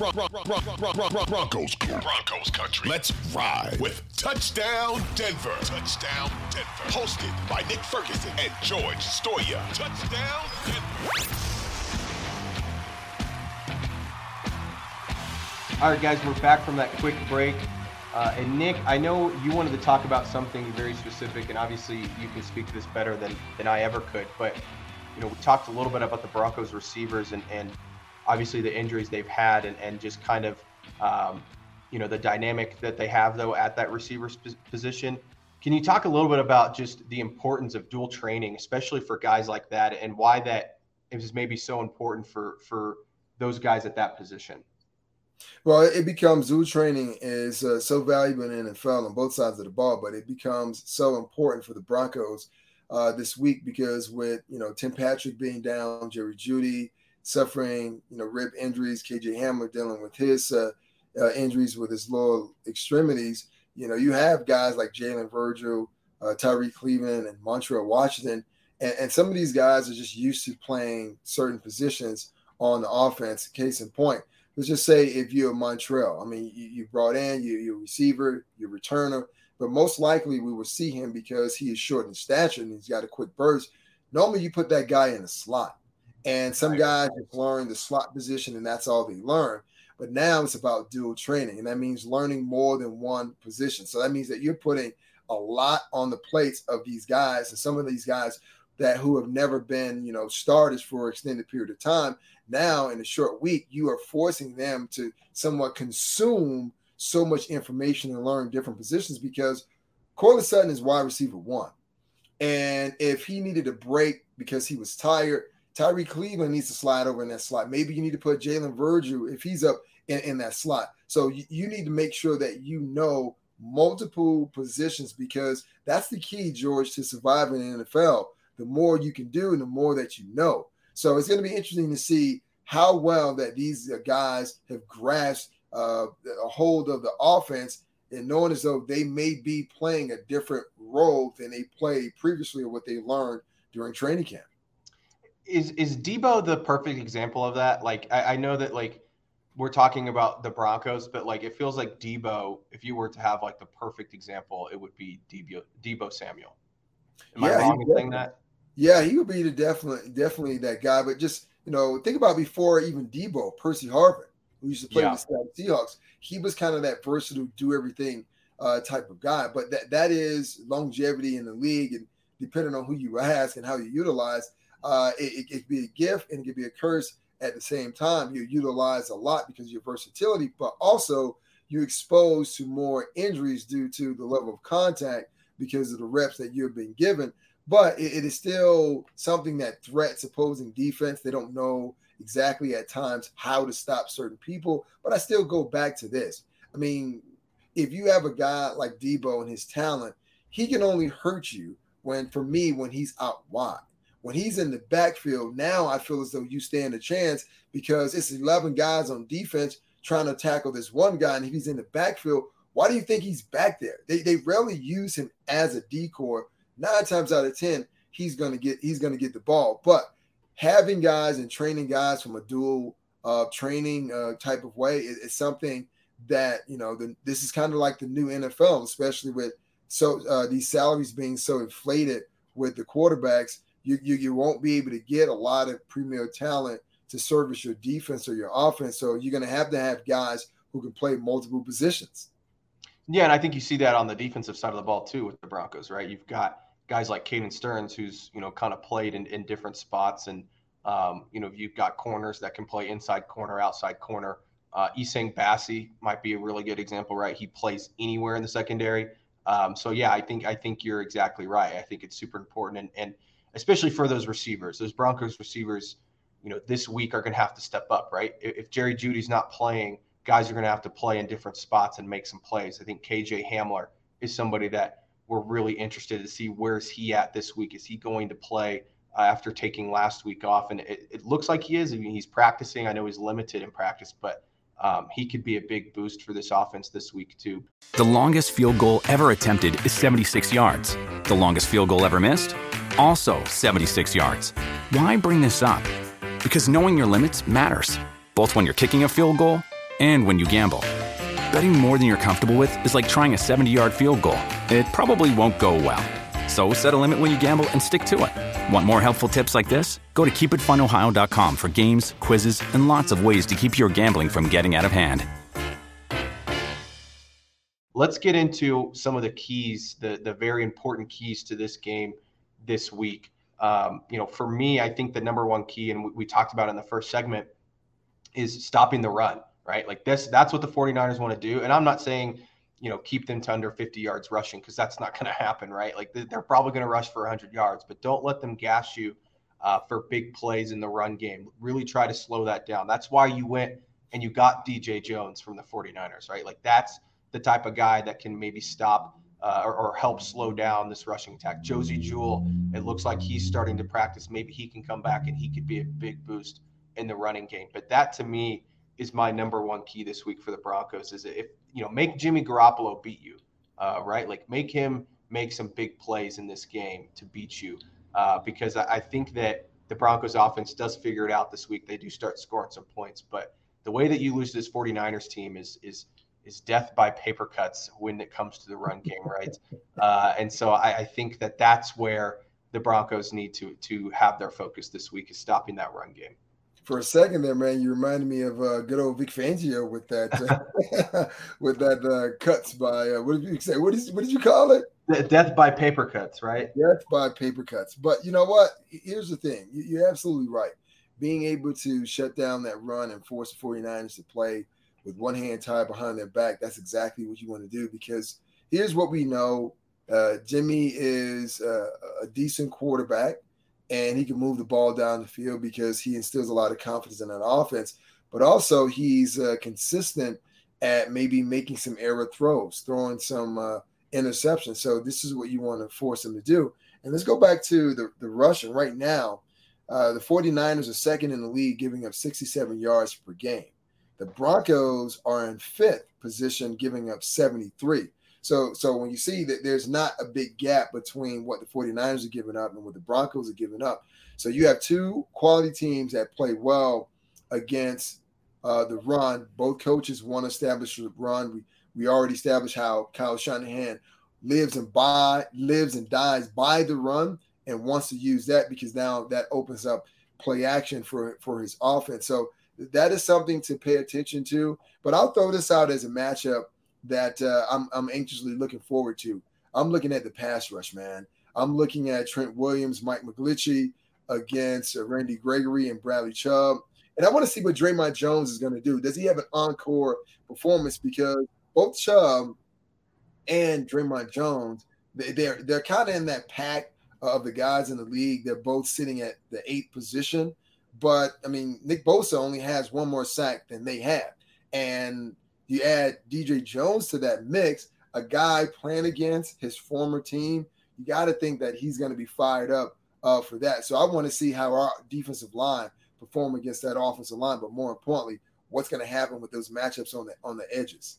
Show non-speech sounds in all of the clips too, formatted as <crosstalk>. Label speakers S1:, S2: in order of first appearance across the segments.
S1: Broncos, Broncos country. Let's ride with Touchdown Denver. Touchdown Denver. Hosted by Nick Ferguson and George Stoia. Touchdown Denver.
S2: All right, guys, we're back from that quick break. Uh, and Nick, I know you wanted to talk about something very specific, and obviously you can speak to this better than than I ever could. But you know, we talked a little bit about the Broncos receivers and and obviously the injuries they've had and, and just kind of um, you know the dynamic that they have though at that receiver position. Can you talk a little bit about just the importance of dual training especially for guys like that and why that is maybe so important for for those guys at that position?
S3: Well, it becomes dual training is uh, so valuable in the NFL on both sides of the ball, but it becomes so important for the Broncos uh, this week because with you know Tim Patrick being down, Jerry Jeudy, suffering, you know, rib injuries. KJ Hamler dealing with his uh, uh, injuries with his lower extremities. You know, you have guys like Jalen Virgil, uh, Tyrie Cleveland, and Montrell Washington, and, and, some of these guys are just used to playing certain positions on the offense. Case in point, let's just say if you're Montreal, I mean, you, you brought in you, your receiver, your returner, but most likely we will see him because he is short in stature and he's got a quick burst. Normally, you put that guy in a slot and some guys just learn the slot position and that's all they learn. But now it's about dual training, and that means learning more than one position. So that means that you're putting a lot on the plates of these guys, and some of these guys that who have never been, you know, starters for an extended period of time. Now, in a short week, you are forcing them to somewhat consume so much information and learn different positions because Courtland Sutton is wide receiver one. And if he needed a break because he was tired, Tyrie Cleveland needs to slide over in that slot. Maybe you need to put Jalen Virgil if he's up in, in that slot. So you, you need to make sure that you know multiple positions because that's the key, George, to surviving in the NFL. The more you can do and the more that you know. So it's going to be interesting to see how well that these uh, guys have grasped uh, a hold of the offense and knowing as though they may be playing a different role than they played previously or what they learned during training camp
S2: is is Deebo the perfect example of that? Like I, I, know that like we're talking about the Broncos, but like it feels like Deebo, if you were to have like the perfect example, it would be Deebo Deebo Samuel. Am yeah, I wrong in saying that?
S3: Yeah, he would be the definitely definitely that guy. But just you know, think about before even Deebo, Percy Harvin, who used to play yeah. with the Seahawks. He was kind of that versatile, do everything uh, type of guy. But that that is longevity in the league, and depending on who you ask and how you utilize, uh, it, it, could be a gift and it could be a curse at the same time. You utilize a lot because of your versatility, but also you're exposed to more injuries due to the level of contact because of the reps that you've been given. But it, it is still something that threats opposing defense. They don't know exactly at times how to stop certain people. But I still go back to this. I mean, if you have a guy like Deebo and his talent, he can only hurt you when, for me, when he's out wide. When he's in the backfield, now I feel as though you stand a chance because it's 11 guys on defense trying to tackle this one guy. And if he's in the backfield, why do you think he's back there? They, they rarely use him as a decoy. Nine times out of 10, he's going to get he's going to get the ball. But having guys and training guys from a dual uh, training uh, type of way is, is, something that you know the, this is kind of like the new NFL, especially with so uh, these salaries being so inflated with the quarterbacks you, you you won't be able to get a lot of premier talent to service your defense or your offense. So you're going to have to have guys who can play multiple positions.
S2: Yeah, and I think you see that on the defensive side of the ball too with the Broncos, right? You've got guys like Caden Sterns, who's you know kind of played in, in different spots, and um, you know you've got corners that can play inside corner, outside corner. Uh, Essang Bassey might be a really good example, right? He plays anywhere in the secondary. Um, so yeah, I think I think you're exactly right. I think it's super important, and, and especially for those receivers, those Broncos receivers, you know, this week are going to have to step up, right? If, Jerry Jeudy's not playing, guys are going to have to play in different spots and make some plays. I think KJ Hamler is somebody that we're really interested to see where's he at this week. Is he going to play uh, after taking last week off? And it, it looks like he is. I mean, he's practicing. I know he's limited in practice, but um, he could be a big boost for this offense this week, too.
S4: The longest field goal ever attempted is 76 yards. The longest field goal ever missed? Also 76 yards. Why bring this up? Because knowing your limits matters, both when you're kicking a field goal and when you gamble. Betting more than you're comfortable with is like trying a 70 yard field goal, it probably won't go well. So set a limit when you gamble and stick to it. Want more helpful tips like this? Go to keepitfunohio.com for games, quizzes, and lots of ways to keep your gambling from getting out of hand.
S2: Let's get into some of the keys, the, the very important keys to this game this week. Um, you know, for me, I think the number one key, and we, we talked about in the first segment, is stopping the run, right? Like this, that's what the 49ers want to do. And I'm not saying you know, keep them to under 50 yards rushing because that's not <laughs> going to happen, right? Like they're probably going to rush for 100 yards, but don't let them gas you uh, for big plays in the run game. Really try to slow that down. That's why you went and you got DJ Jones from the 49ers, right? Like that's the type of guy that can maybe stop uh, or, or, help slow down this rushing attack. Josey Jewell, it looks like he's starting to practice. Maybe he can come back and he could be a big boost in the running game. But that to me is my number one key this week for the Broncos. Is if you know make Jimmy Garoppolo beat you, uh, right? Like make him make some big plays in this game to beat you, uh, because I, I think that the Broncos offense does figure it out this week. They do start scoring some points, but the way that you lose this 49ers team is is is death by paper cuts when it comes to the run game, right? <laughs> Uh, and so I, I, think that that's where the Broncos need to to have their focus this week is stopping that run game
S3: for a second there, man, you reminded me of uh, good old Vic Fangio with that uh, <laughs> <laughs> with that uh, cuts by uh, what did you say? What is what did you call it?
S2: Death by paper cuts, right?
S3: Death by paper cuts. But you know what? Here's the thing. You're absolutely right. Being able to shut down that run and force the 49ers to play with one hand tied behind their back, that's exactly what you want to do because here's what we know. Uh, Jimmy is uh, a decent quarterback and he can move the ball down the field because he instills a lot of confidence in that offense. But also, he's uh, consistent at maybe making some error throws, throwing some uh, interceptions. So this is what you want to force him to do. And let's go back to the, the rushing right now. Uh, the 49ers are second in the league, giving up 67 yards per game. The Broncos are in fifth position, giving up 73. So so when you see that there's not a big gap between what the 49ers are giving up and what the Broncos are giving up. So you have two quality teams that play well against uh, the run. Both coaches want to establish the run. We we already established how Kyle Shanahan lives and by lives and dies by the run and wants to use that because now that opens up play action for for his offense. So that is something to pay attention to. But I'll throw this out as a matchup that uh, I'm, I'm anxiously looking forward to. I'm looking at the pass rush, man. I'm looking at Trent Williams, Mike McGlinchey against uh, Randy Gregory and Bradley Chubb. And I want to see what Dre'Mont Jones is going to do. Does he have an encore performance? Because both Chubb and Dre'Mont Jones, they're they're kind of in that pack of the guys in the league. They're both sitting at the eighth position. But I mean, Nick Bosa only has one more sack than they have. And you add DJ Jones to that mix, a guy playing against his former team. You got to think that he's going to be fired up uh, for that. So I want to see how our defensive line perform against that offensive line, but more importantly, what's going to happen with those matchups on the on the edges.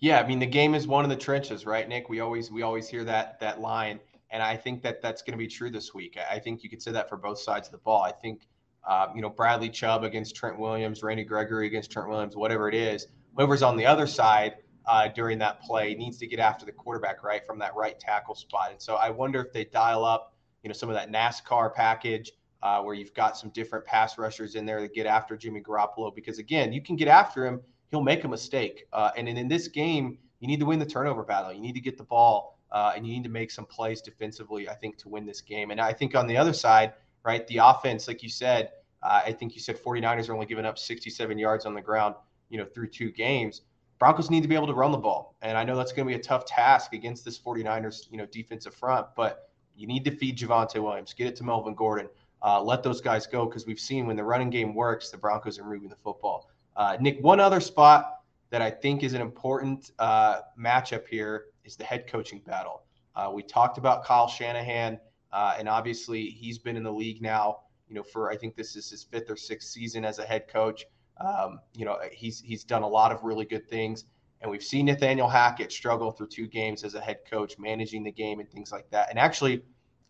S2: Yeah, I mean the game is won in the trenches, right, Nick? We always we always hear that that line, and I think that that's going to be true this week. I think you could say that for both sides of the ball. I think uh, you know Bradley Chubb against Trent Williams, Randy Gregory against Trent Williams, whatever it is whoever's on the other side uh, during that play needs to get after the quarterback right from that right tackle spot. And so I wonder if they dial up, you know, some of that NASCAR package uh, where you've got some different pass rushers in there to get after Jimmy Garoppolo because again, you can get after him, he'll make a mistake. Uh, and in this game, you need to win the turnover battle. You need to get the ball uh, and you need to make some plays defensively, I think, to win this game. And I think on the other side, right, the offense, like you said, uh, I think you said 49ers are only giving up 67 yards on the ground you know, through two games. Broncos need to be able to run the ball. And I know that's going to be a tough task against this 49ers, you know, defensive front, but you need to feed Javonte Williams, get it to Melvin Gordon, uh, let those guys go because we've seen when the running game works, the Broncos are moving the football. Uh, Nick, one other spot that I think is an important uh, matchup here is the head coaching battle. Uh, we talked about Kyle Shanahan, uh, and obviously he's been in the league now, you know, for I think this is his fifth or sixth season as a head coach. Um, you know, he's he's done a lot of really good things, and we've seen Nathaniel Hackett struggle through two games as a head coach, managing the game and things like that. And actually,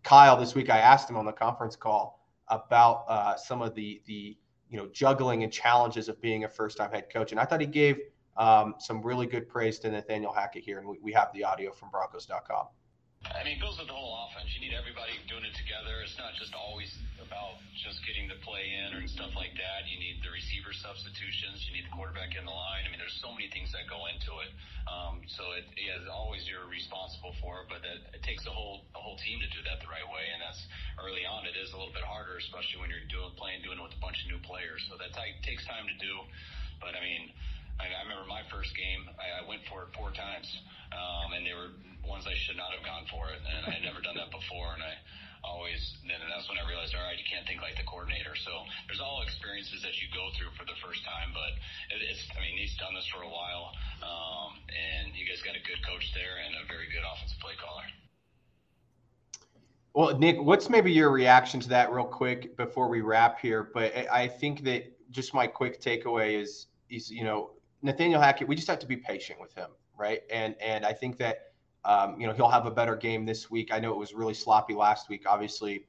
S2: Kyle, this week I asked him on the conference call about uh, some of the the you know juggling and challenges of being a first time head coach, and I thought he gave um, some really good praise to Nathaniel Hackett here, and we, we have the audio from Broncos.com.
S5: I mean, it goes with the whole offense. You need everybody doing it together. It's not just always about just getting the play in or stuff like that. You need the receiver substitutions. You need the quarterback in the line. I mean, there's so many things that go into it. Um, so it, yeah, always you're responsible for it, but it, it takes a whole a whole team to do that the right way. And that's early on. It is a little bit harder, especially when you're doing playing doing it with a bunch of new players. So that t- takes time to do. But I mean. I, I remember my first game. I, I went for it four times, um, and they were ones I should not have gone for it, and I had never done that before, and I always then that's when I realized, all right, you can't think like the coordinator. So there's all experiences that you go through for the first time, but it, it's I mean he's done this for a while, um, and you guys got a good coach there and a very good offensive play caller.
S2: Well, Nick, what's maybe your reaction to that, real quick, before we wrap here? But I think that just my quick takeaway is, is you know, Nathaniel Hackett, we just have to be patient with him, right? And and I think that um, you know he'll have a better game this week. I know it was really sloppy last week. Obviously,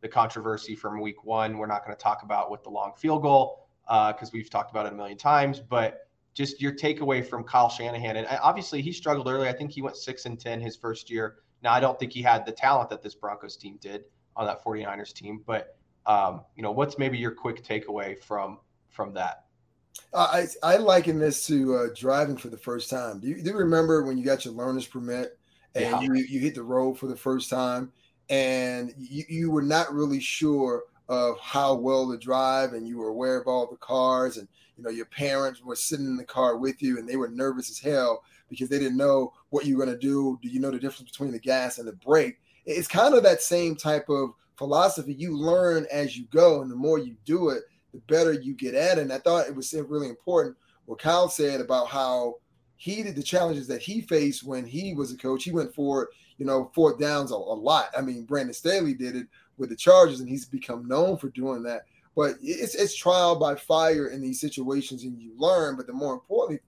S2: the controversy from week one, we're not going to talk about with the long field goal because uh, we've talked about it a million times. But just your takeaway from Kyle Shanahan, and obviously he struggled early. I think he went six and ten his first year. Now I don't think he had the talent that this Broncos team did on that 49ers team, but um, you know what's maybe your quick takeaway from from that?
S3: I I liken this to uh, driving for the first time. Do you, do you remember when you got your learner's permit and yeah. you you hit the road for the first time and you, you were not really sure of how well to drive and you were aware of all the cars and you know your parents were sitting in the car with you and they were nervous as hell because they didn't know what you were going to do. Do you know the difference between the gas and the brake? It's kind of that same type of philosophy. You learn as you go, and the more you do it, the better you get at it. And I thought it was really important what Kyle said about how he did the challenges that he faced when he was a coach. He went for you know, fourth downs a, a lot. I mean, Brandon Staley did it with the Chargers, and he's become known for doing that. But it's it's trial by fire in these situations, and you learn. But the more important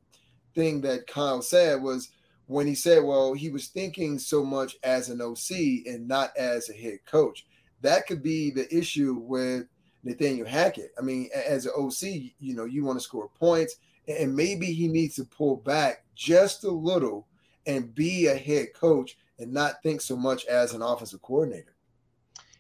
S3: thing that Kyle said was when he said, "Well, he was thinking so much as an OC and not as a head coach." That could be the issue with Nathaniel Hackett. I mean, as an OC, you know, you want to score points, and maybe he needs to pull back just a little and be a head coach and not think so much as an offensive coordinator.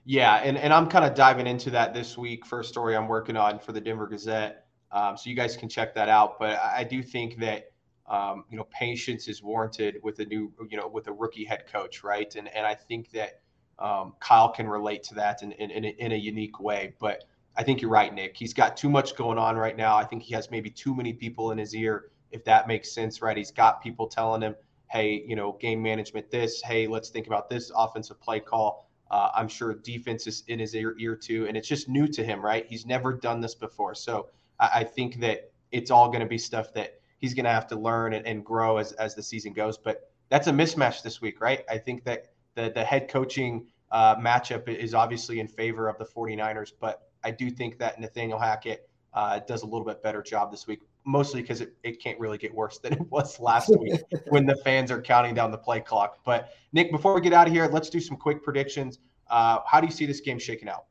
S2: Yeah, and, and I'm kind of diving into that this week. First story I'm working on for the Denver Gazette, um, so you guys can check that out. But I, I do think that um, you know patience is warranted with a new you know with a rookie head coach, right? And and I think that um, Kyle can relate to that in, in, in, a, in a unique way. But I think you're right, Nick. He's got too much going on right now. I think he has maybe too many people in his ear, if that makes sense, right? He's got people telling him, hey, you know, game management this. Hey, let's think about this offensive play call. Uh, I'm sure defense is in his ear, ear too. And it's just new to him, right? He's never done this before. So I, I think that it's all going to be stuff that he's going to have to learn and, and grow as, as the season goes. But that's a mismatch this week, right? I think that the, the head coaching uh, matchup is obviously in favor of the 49ers, but I do think that Nathaniel Hackett uh, does a little bit better job this week, mostly because it, it can't really get worse than <laughs> it was last week <laughs> when the fans are counting down the play clock. But Nick, before we get out of here, let's do some quick predictions. Uh, how do you see this game shaking out?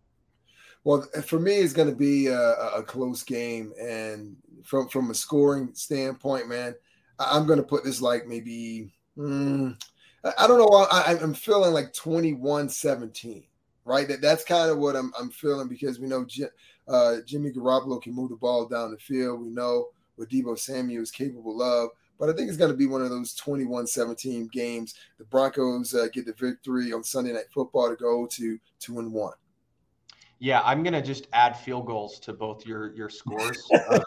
S3: Well, for me, it's going to be a, a, close game, and from from a scoring standpoint, man, I'm going to put this like maybe mm, I don't know. I, I'm feeling like 21 17 right? That that's kind of what I'm I'm feeling because we know uh, Jimmy Garoppolo can move the ball down the field. We know what Deebo Samuel is capable of. But I think it's going to be one of those 21-17 games. The Broncos uh, get the victory on Sunday Night Football to go to two and one.
S2: Yeah, I'm gonna just add field goals to both your your scores. <laughs> uh,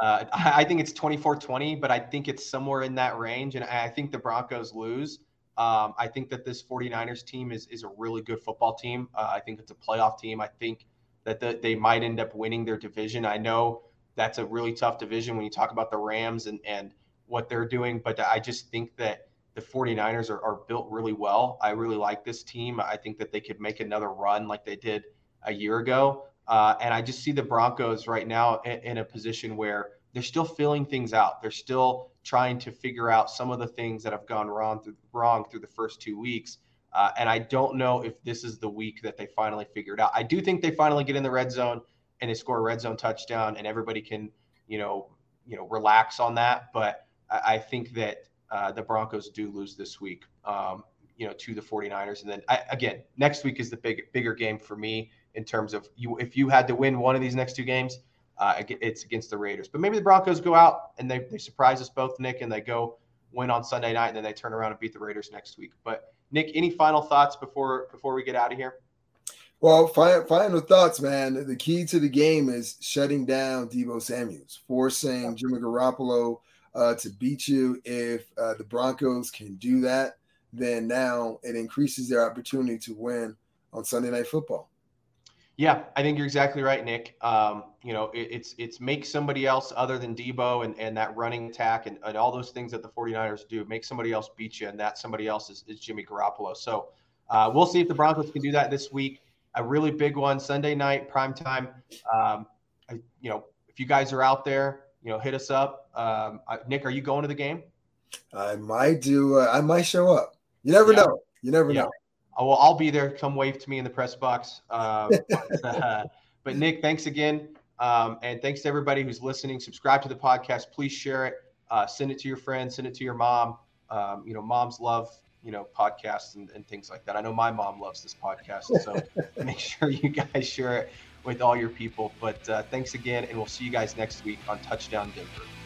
S2: uh, I think it's 24-20, but I think it's somewhere in that range, and I think the Broncos lose. Um, I think that this 49ers team is is a really good football team. Uh, I think it's a playoff team. I think that the, they might end up winning their division. I know that's a really tough division when you talk about the Rams and and what they're doing, but I just think that the 49ers are, are built really well. I really like this team. I think that they could make another run like they did a year ago. Uh, and I just see the Broncos right now in, in, a position where they're still filling things out. They're still trying to figure out some of the things that have gone wrong through, wrong through the first two weeks. Uh, and I don't know if this is the week that they finally figured out. I do think they finally get in the red zone and they score a red zone touchdown, and everybody can, you know, you know, relax on that. But I, I think that uh, the Broncos do lose this week. Um, you know, to the 49ers. And then I, again, next week is the big bigger game for me in terms of you. If you had to win one of these next two games, uh, it's against the Raiders. But maybe the Broncos go out and they, they surprise us both, Nick, and they go win on Sunday night, and then they turn around and beat the Raiders next week. But Nick, any final thoughts before before we get out of here?
S3: Well, final, final thoughts, man. The key to the game is shutting down Deebo Samuels, forcing Jimmy Garoppolo uh, to beat you. If uh, the Broncos can do that, then now it increases their opportunity to win on Sunday Night Football.
S2: Yeah, I think you're exactly right, Nick. Um, you know, it, it's it's make somebody else other than Deebo and, and that running attack and, and all those things that the 49ers do, make somebody else beat you, and that somebody else is, is Jimmy Garoppolo. So uh, we'll see if the Broncos can do that this week. A really big one, Sunday night, prime time. Um, I, you know, if you guys are out there, you know, hit us up. Um, I, Nick, are you going to the game?
S3: I might do. Uh, I might show up. You never yeah. know. You never yeah. know.
S2: Well, I'll be there. Come wave to me in the press box. Uh, but, uh, but, Nick, thanks again. Um, and thanks to everybody who's listening. Subscribe to the podcast. Please share it. Uh, send it to your friends. Send it to your mom. Um, you know, moms love, you know, podcasts and, and, things like that. I know my mom loves this podcast. So <laughs> make sure you guys share it with all your people. But uh, thanks again. And we'll see you guys next week on Touchdown Denver.